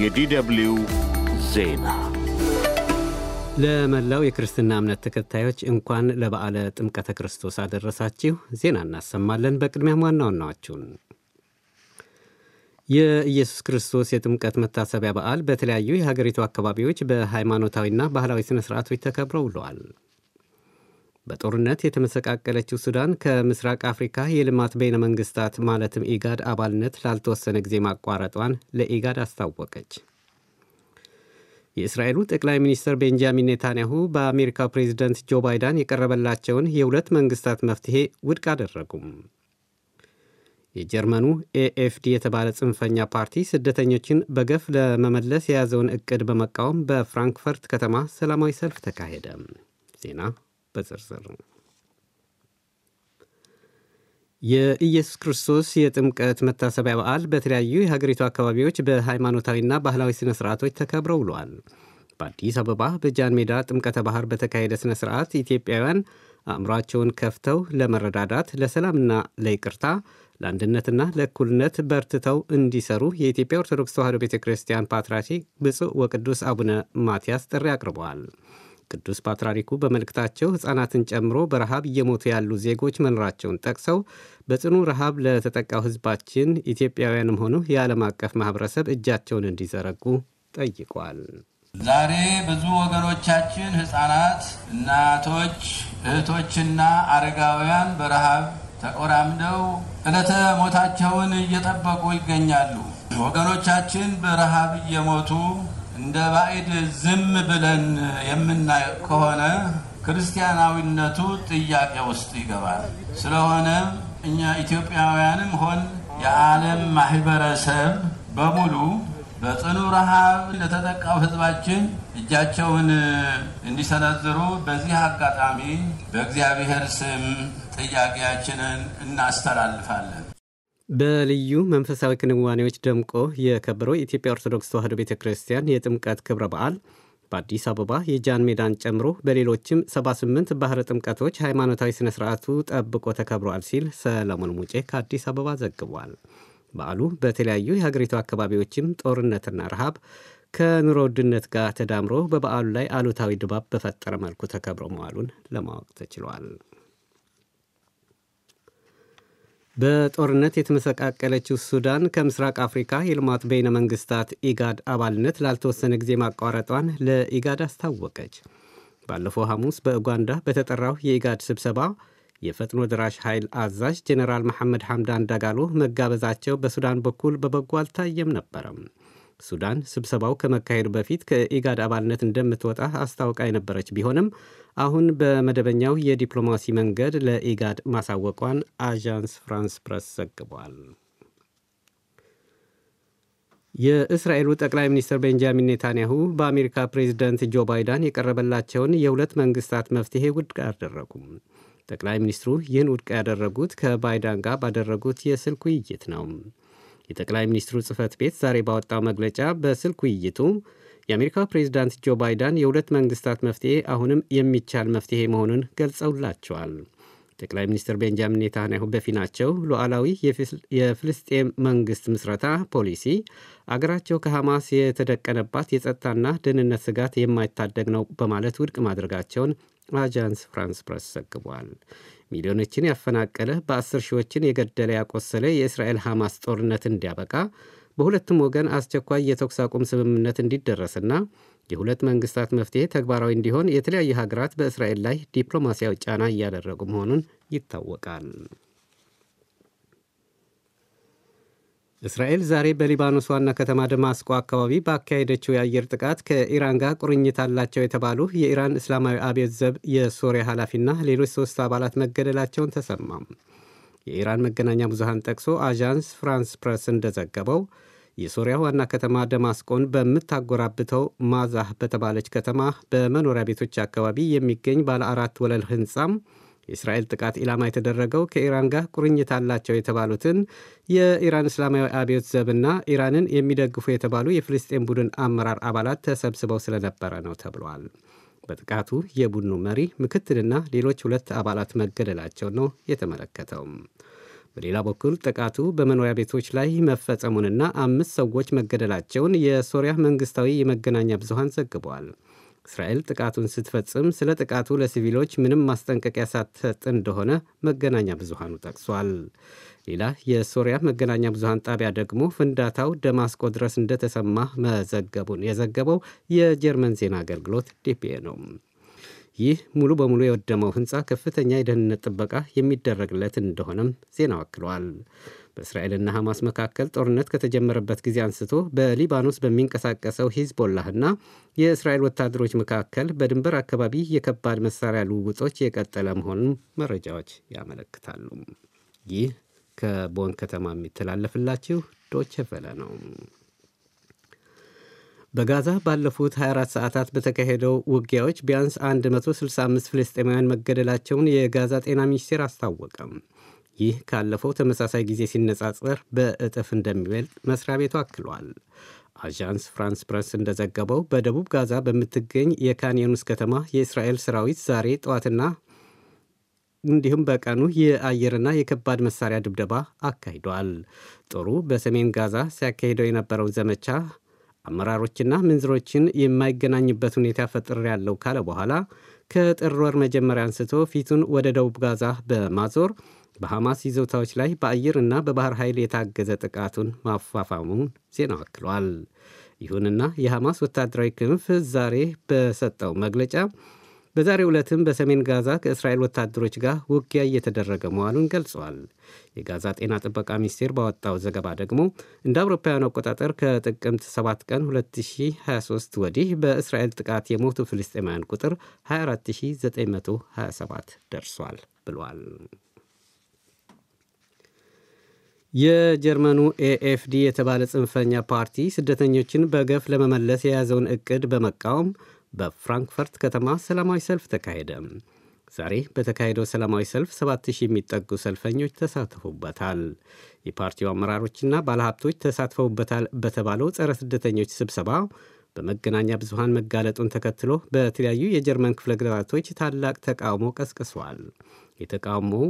የዲደብልዩ ዜና ለመላው የክርስትና እምነት ተከታዮች እንኳን ለበዓለ ጥምቀተ ክርስቶስ አደረሳችሁ። ዜና እናሰማለን። በቅድሚያም ዋና ዋናዎቹን የኢየሱስ ክርስቶስ የጥምቀት መታሰቢያ በዓል በተለያዩ የሀገሪቱ አካባቢዎች በሃይማኖታዊና ባህላዊ ሥነ ሥርዓቶች ተከብረው ውለዋል። በጦርነት የተመሰቃቀለችው ሱዳን ከምስራቅ አፍሪካ የልማት በይነ መንግስታት ማለትም ኢጋድ አባልነት ላልተወሰነ ጊዜ ማቋረጧን ለኢጋድ አስታወቀች። የእስራኤሉ ጠቅላይ ሚኒስትር ቤንጃሚን ኔታንያሁ በአሜሪካው ፕሬዚደንት ጆ ባይደን የቀረበላቸውን የሁለት መንግስታት መፍትሔ ውድቅ አደረጉ። የጀርመኑ ኤኤፍዲ የተባለ ጽንፈኛ ፓርቲ ስደተኞችን በገፍ ለመመለስ የያዘውን ዕቅድ በመቃወም በፍራንክፈርት ከተማ ሰላማዊ ሰልፍ ተካሄደ። ዜና በዝርዝር የኢየሱስ ክርስቶስ የጥምቀት መታሰቢያ በዓል በተለያዩ የሀገሪቱ አካባቢዎች በሃይማኖታዊና ባህላዊ ሥነ ሥርዓቶች ተከብረው ውለዋል። በአዲስ አበባ በጃን ሜዳ ጥምቀተ ባህር በተካሄደ ሥነ ሥርዓት ኢትዮጵያውያን አእምሯቸውን ከፍተው ለመረዳዳት፣ ለሰላምና ለይቅርታ፣ ለአንድነትና ለእኩልነት በርትተው እንዲሰሩ የኢትዮጵያ ኦርቶዶክስ ተዋሕዶ ቤተ ክርስቲያን ፓትርያርክ ብፁዕ ወቅዱስ አቡነ ማትያስ ጥሪ አቅርበዋል። ቅዱስ ፓትርያርኩ በመልእክታቸው ሕፃናትን ጨምሮ በረሃብ እየሞቱ ያሉ ዜጎች መኖራቸውን ጠቅሰው በጽኑ ረሃብ ለተጠቃው ሕዝባችን ኢትዮጵያውያንም ሆኑ የዓለም አቀፍ ማኅበረሰብ እጃቸውን እንዲዘረጉ ጠይቋል። ዛሬ ብዙ ወገኖቻችን ሕፃናት፣ እናቶች፣ እህቶችና አረጋውያን በረሃብ ተቆራምደው ዕለተ ሞታቸውን እየጠበቁ ይገኛሉ። ወገኖቻችን በረሃብ እየሞቱ እንደ ባዕድ ዝም ብለን የምናይ ከሆነ ክርስቲያናዊነቱ ጥያቄ ውስጥ ይገባል። ስለሆነ እኛ ኢትዮጵያውያንም ሆን የዓለም ማህበረሰብ በሙሉ በጽኑ ረሃብ ለተጠቃው ሕዝባችን እጃቸውን እንዲሰነዝሩ በዚህ አጋጣሚ በእግዚአብሔር ስም ጥያቄያችንን እናስተላልፋለን። በልዩ መንፈሳዊ ክንዋኔዎች ደምቆ የከበረው የኢትዮጵያ ኦርቶዶክስ ተዋሕዶ ቤተ ክርስቲያን የጥምቀት ክብረ በዓል በአዲስ አበባ የጃን ሜዳን ጨምሮ በሌሎችም 78 ባህረ ጥምቀቶች ሃይማኖታዊ ሥነ ሥርዓቱ ጠብቆ ተከብሯል ሲል ሰለሞን ሙጬ ከአዲስ አበባ ዘግቧል። በዓሉ በተለያዩ የሀገሪቱ አካባቢዎችም ጦርነትና ረሃብ ከኑሮ ውድነት ጋር ተዳምሮ በበዓሉ ላይ አሉታዊ ድባብ በፈጠረ መልኩ ተከብሮ መዋሉን ለማወቅ ተችሏል። በጦርነት የተመሰቃቀለችው ሱዳን ከምስራቅ አፍሪካ የልማት በይነ መንግስታት ኢጋድ አባልነት ላልተወሰነ ጊዜ ማቋረጧን ለኢጋድ አስታወቀች። ባለፈው ሐሙስ በኡጋንዳ በተጠራው የኢጋድ ስብሰባ የፈጥኖ ደራሽ ኃይል አዛዥ ጄኔራል መሐመድ ሐምዳን ዳጋሎ መጋበዛቸው በሱዳን በኩል በበጎ አልታየም ነበር። ሱዳን ስብሰባው ከመካሄዱ በፊት ከኢጋድ አባልነት እንደምትወጣ አስታውቃ የነበረች ቢሆንም አሁን በመደበኛው የዲፕሎማሲ መንገድ ለኢጋድ ማሳወቋን አዣንስ ፍራንስ ፕረስ ዘግቧል። የእስራኤሉ ጠቅላይ ሚኒስትር ቤንጃሚን ኔታንያሁ በአሜሪካ ፕሬዚደንት ጆ ባይዳን የቀረበላቸውን የሁለት መንግስታት መፍትሔ ውድቅ አደረጉም። ጠቅላይ ሚኒስትሩ ይህን ውድቅ ያደረጉት ከባይዳን ጋር ባደረጉት የስልክ ውይይት ነው። የጠቅላይ ሚኒስትሩ ጽህፈት ቤት ዛሬ ባወጣው መግለጫ በስልክ ውይይቱ የአሜሪካው ፕሬዚዳንት ጆ ባይዳን የሁለት መንግስታት መፍትሔ አሁንም የሚቻል መፍትሔ መሆኑን ገልጸውላቸዋል። ጠቅላይ ሚኒስትር ቤንጃሚን ኔታንያሁ በፊናቸው ሉዓላዊ የፍልስጤም መንግስት ምስረታ ፖሊሲ አገራቸው ከሐማስ የተደቀነባት የጸጥታና ደህንነት ስጋት የማይታደግ ነው በማለት ውድቅ ማድረጋቸውን አጃንስ ፍራንስ ፕረስ ዘግቧል። ሚሊዮኖችን ያፈናቀለ በአስር ሺዎችን የገደለ ያቆሰለ የእስራኤል ሐማስ ጦርነት እንዲያበቃ በሁለቱም ወገን አስቸኳይ የተኩስ አቁም ስምምነት እንዲደረስና የሁለት መንግስታት መፍትሔ ተግባራዊ እንዲሆን የተለያዩ ሀገራት በእስራኤል ላይ ዲፕሎማሲያዊ ጫና እያደረጉ መሆኑን ይታወቃል። እስራኤል ዛሬ በሊባኖስ ዋና ከተማ ደማስቆ አካባቢ ባካሄደችው የአየር ጥቃት ከኢራን ጋር ቁርኝት አላቸው የተባሉ የኢራን እስላማዊ አብዮት ዘብ የሶሪያ ኃላፊና ሌሎች ሶስት አባላት መገደላቸውን ተሰማም። የኢራን መገናኛ ብዙሃን ጠቅሶ አዣንስ ፍራንስ ፕረስ እንደዘገበው የሶሪያ ዋና ከተማ ደማስቆን በምታጎራብተው ማዛህ በተባለች ከተማ በመኖሪያ ቤቶች አካባቢ የሚገኝ ባለ አራት ወለል ህንፃም የእስራኤል ጥቃት ኢላማ የተደረገው ከኢራን ጋር ቁርኝት አላቸው የተባሉትን የኢራን እስላማዊ አብዮት ዘብና ኢራንን የሚደግፉ የተባሉ የፍልስጤን ቡድን አመራር አባላት ተሰብስበው ስለነበረ ነው ተብሏል። በጥቃቱ የቡድኑ መሪ ምክትልና ሌሎች ሁለት አባላት መገደላቸው ነው የተመለከተው። በሌላ በኩል ጥቃቱ በመኖሪያ ቤቶች ላይ መፈጸሙንና አምስት ሰዎች መገደላቸውን የሶሪያ መንግስታዊ የመገናኛ ብዙሃን ዘግበዋል። እስራኤል ጥቃቱን ስትፈጽም ስለ ጥቃቱ ለሲቪሎች ምንም ማስጠንቀቂያ ሳትሰጥ እንደሆነ መገናኛ ብዙሃኑ ጠቅሷል። ሌላ የሶሪያ መገናኛ ብዙሃን ጣቢያ ደግሞ ፍንዳታው ደማስቆ ድረስ እንደተሰማ መዘገቡን የዘገበው የጀርመን ዜና አገልግሎት ዲፒኤ ነው። ይህ ሙሉ በሙሉ የወደመው ህንፃ ከፍተኛ የደህንነት ጥበቃ የሚደረግለት እንደሆነም ዜናው አክለዋል። በእስራኤልና ሐማስ መካከል ጦርነት ከተጀመረበት ጊዜ አንስቶ በሊባኖስ በሚንቀሳቀሰው ሂዝቦላህና የእስራኤል ወታደሮች መካከል በድንበር አካባቢ የከባድ መሳሪያ ልውውጦች የቀጠለ መሆኑን መረጃዎች ያመለክታሉ። ይህ ከቦን ከተማ የሚተላለፍላችሁ ዶቼ ነው። በጋዛ ባለፉት 24 ሰዓታት በተካሄደው ውጊያዎች ቢያንስ 165 ፍልስጤማውያን መገደላቸውን የጋዛ ጤና ሚኒስቴር አስታወቀ። ይህ ካለፈው ተመሳሳይ ጊዜ ሲነጻጸር በእጥፍ እንደሚበልጥ መስሪያ ቤቱ አክሏል። አዣንስ ፍራንስ ፕረስ እንደዘገበው በደቡብ ጋዛ በምትገኝ የካን ዩኑስ ከተማ የእስራኤል ሰራዊት ዛሬ ጠዋትና እንዲሁም በቀኑ የአየርና የከባድ መሳሪያ ድብደባ አካሂዷል። ጦሩ በሰሜን ጋዛ ሲያካሂደው የነበረው ዘመቻ አመራሮችና ምንዝሮችን የማይገናኝበት ሁኔታ ፈጥር ያለው ካለ በኋላ ከጥር ወር መጀመሪያ አንስቶ ፊቱን ወደ ደቡብ ጋዛ በማዞር በሐማስ ይዞታዎች ላይ በአየርና በባህር ኃይል የታገዘ ጥቃቱን ማፋፋሙን ዜናው አክሏል። ይሁንና የሐማስ ወታደራዊ ክንፍ ዛሬ በሰጠው መግለጫ በዛሬው ዕለትም በሰሜን ጋዛ ከእስራኤል ወታደሮች ጋር ውጊያ እየተደረገ መዋሉን ገልጸዋል። የጋዛ ጤና ጥበቃ ሚኒስቴር ባወጣው ዘገባ ደግሞ እንደ አውሮፓውያኑ አቆጣጠር ከጥቅምት 7 ቀን 2023 ወዲህ በእስራኤል ጥቃት የሞቱ ፍልስጤማውያን ቁጥር 24927 ደርሷል ብሏል። የጀርመኑ ኤኤፍዲ የተባለ ጽንፈኛ ፓርቲ ስደተኞችን በገፍ ለመመለስ የያዘውን እቅድ በመቃወም በፍራንክፈርት ከተማ ሰላማዊ ሰልፍ ተካሄደ። ዛሬ በተካሄደው ሰላማዊ ሰልፍ 7000 የሚጠጉ ሰልፈኞች ተሳተፉበታል። የፓርቲው አመራሮችና ባለሀብቶች ተሳትፈውበታል በተባለው ጸረ ስደተኞች ስብሰባ በመገናኛ ብዙሃን መጋለጡን ተከትሎ በተለያዩ የጀርመን ክፍለ ግዛቶች ታላቅ ተቃውሞ ቀስቅሷል። የተቃውሞው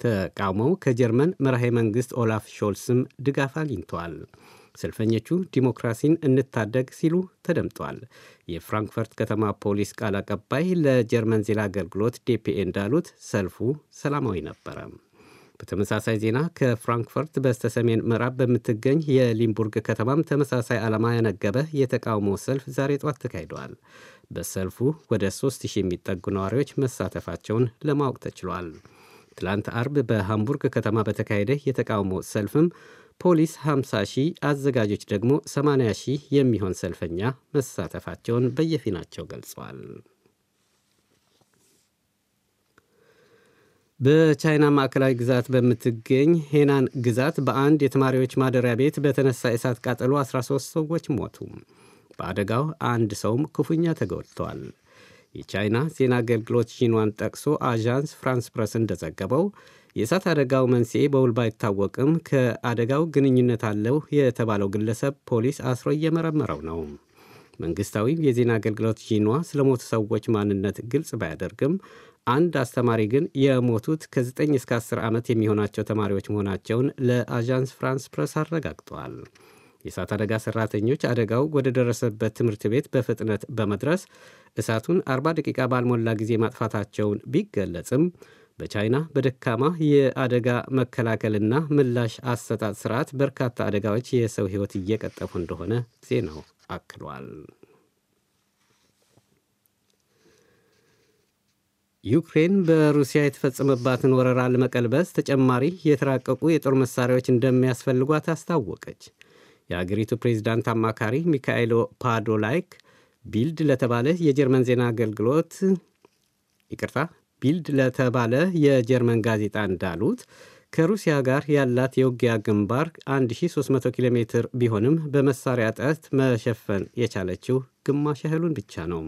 ተቃውሞው ከጀርመን መራሄ መንግሥት ኦላፍ ሾልስም ድጋፍ አግኝቷል። ሰልፈኞቹ ዲሞክራሲን እንታደግ ሲሉ ተደምጧል። የፍራንክፈርት ከተማ ፖሊስ ቃል አቀባይ ለጀርመን ዜና አገልግሎት ዴፒኤ እንዳሉት ሰልፉ ሰላማዊ ነበረ። በተመሳሳይ ዜና ከፍራንክፈርት በስተሰሜን ምዕራብ በምትገኝ የሊምቡርግ ከተማም ተመሳሳይ ዓላማ ያነገበ የተቃውሞ ሰልፍ ዛሬ ጠዋት ተካሂደዋል። በሰልፉ ወደ 3000 የሚጠጉ ነዋሪዎች መሳተፋቸውን ለማወቅ ተችሏል። ትላንት አርብ በሃምቡርግ ከተማ በተካሄደ የተቃውሞ ሰልፍም ፖሊስ 50 ሺህ አዘጋጆች ደግሞ 80 ሺህ የሚሆን ሰልፈኛ መሳተፋቸውን በየፊናቸው ገልጸዋል። በቻይና ማዕከላዊ ግዛት በምትገኝ ሄናን ግዛት በአንድ የተማሪዎች ማደሪያ ቤት በተነሳ የእሳት ቃጠሎ 13 ሰዎች ሞቱ። በአደጋው አንድ ሰውም ክፉኛ ተጎድተዋል። የቻይና ዜና አገልግሎት ሺንዋን ጠቅሶ አዣንስ ፍራንስ ፕረስ እንደዘገበው የእሳት አደጋው መንስኤ በውል ባይታወቅም ከአደጋው ግንኙነት አለው የተባለው ግለሰብ ፖሊስ አስሮ እየመረመረው ነው። መንግሥታዊ የዜና አገልግሎት ሺንዋ ስለ ሞቱ ሰዎች ማንነት ግልጽ ባያደርግም አንድ አስተማሪ ግን የሞቱት ከ9 እስከ 10 ዓመት የሚሆናቸው ተማሪዎች መሆናቸውን ለአዣንስ ፍራንስ ፕረስ አረጋግጠዋል። የእሳት አደጋ ሠራተኞች አደጋው ወደ ደረሰበት ትምህርት ቤት በፍጥነት በመድረስ እሳቱን 40 ደቂቃ ባልሞላ ጊዜ ማጥፋታቸውን ቢገለጽም በቻይና በደካማ የአደጋ መከላከልና ምላሽ አሰጣጥ ስርዓት በርካታ አደጋዎች የሰው ሕይወት እየቀጠፉ እንደሆነ ዜናው አክሏል። ዩክሬን በሩሲያ የተፈጸመባትን ወረራ ለመቀልበስ ተጨማሪ የተራቀቁ የጦር መሳሪያዎች እንደሚያስፈልጓት አስታወቀች። የአገሪቱ ፕሬዚዳንት አማካሪ ሚካይሎ ፖዶልያክ ቢልድ ለተባለ የጀርመን ዜና አገልግሎት ይቅርታ ቢልድ ለተባለ የጀርመን ጋዜጣ እንዳሉት ከሩሲያ ጋር ያላት የውጊያ ግንባር 1300 ኪሎ ሜትር ቢሆንም በመሳሪያ እጥረት መሸፈን የቻለችው ግማሽ ያህሉን ብቻ ነው።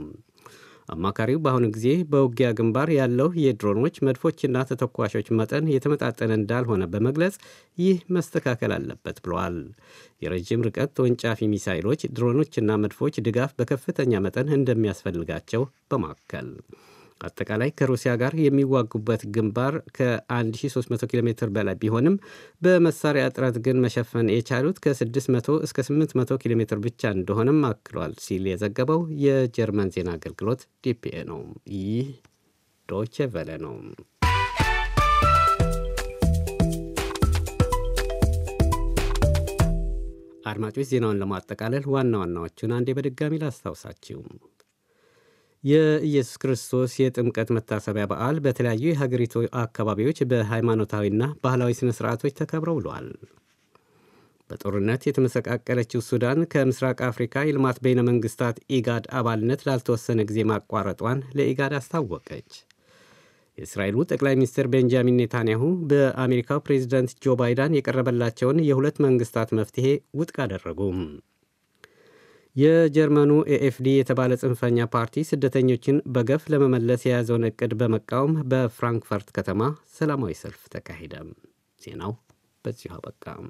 አማካሪው በአሁኑ ጊዜ በውጊያ ግንባር ያለው የድሮኖች መድፎችና ተተኳሾች መጠን የተመጣጠነ እንዳልሆነ በመግለጽ ይህ መስተካከል አለበት ብለዋል። የረዥም ርቀት ተወንጫፊ ሚሳይሎች፣ ድሮኖችና መድፎች ድጋፍ በከፍተኛ መጠን እንደሚያስፈልጋቸው በማከል አጠቃላይ ከሩሲያ ጋር የሚዋጉበት ግንባር ከ1300 ኪሎ ሜትር በላይ ቢሆንም በመሳሪያ እጥረት ግን መሸፈን የቻሉት ከ600 እስከ 800 ኪሎ ሜትር ብቻ እንደሆነም አክሏል ሲል የዘገበው የጀርመን ዜና አገልግሎት ዲፒኤ ነው። ይህ ዶቼ ቨለ ነው። አድማጮች ዜናውን ለማጠቃለል ዋና ዋናዎቹን አንዴ በድጋሚ ላስታውሳችሁ። የኢየሱስ ክርስቶስ የጥምቀት መታሰቢያ በዓል በተለያዩ የሀገሪቱ አካባቢዎች በሃይማኖታዊና ባህላዊ ሥነ ሥርዓቶች ተከብረው ውለዋል። በጦርነት የተመሰቃቀለችው ሱዳን ከምስራቅ አፍሪካ የልማት በይነ መንግሥታት ኢጋድ አባልነት ላልተወሰነ ጊዜ ማቋረጧን ለኢጋድ አስታወቀች። የእስራኤሉ ጠቅላይ ሚኒስትር ቤንጃሚን ኔታንያሁ በአሜሪካው ፕሬዚዳንት ጆ ባይዳን የቀረበላቸውን የሁለት መንግሥታት መፍትሔ ውድቅ አደረጉም። የጀርመኑ ኤኤፍዲ የተባለ ጽንፈኛ ፓርቲ ስደተኞችን በገፍ ለመመለስ የያዘውን ዕቅድ በመቃወም በፍራንክፈርት ከተማ ሰላማዊ ሰልፍ ተካሄደ። ዜናው በዚሁ አበቃም።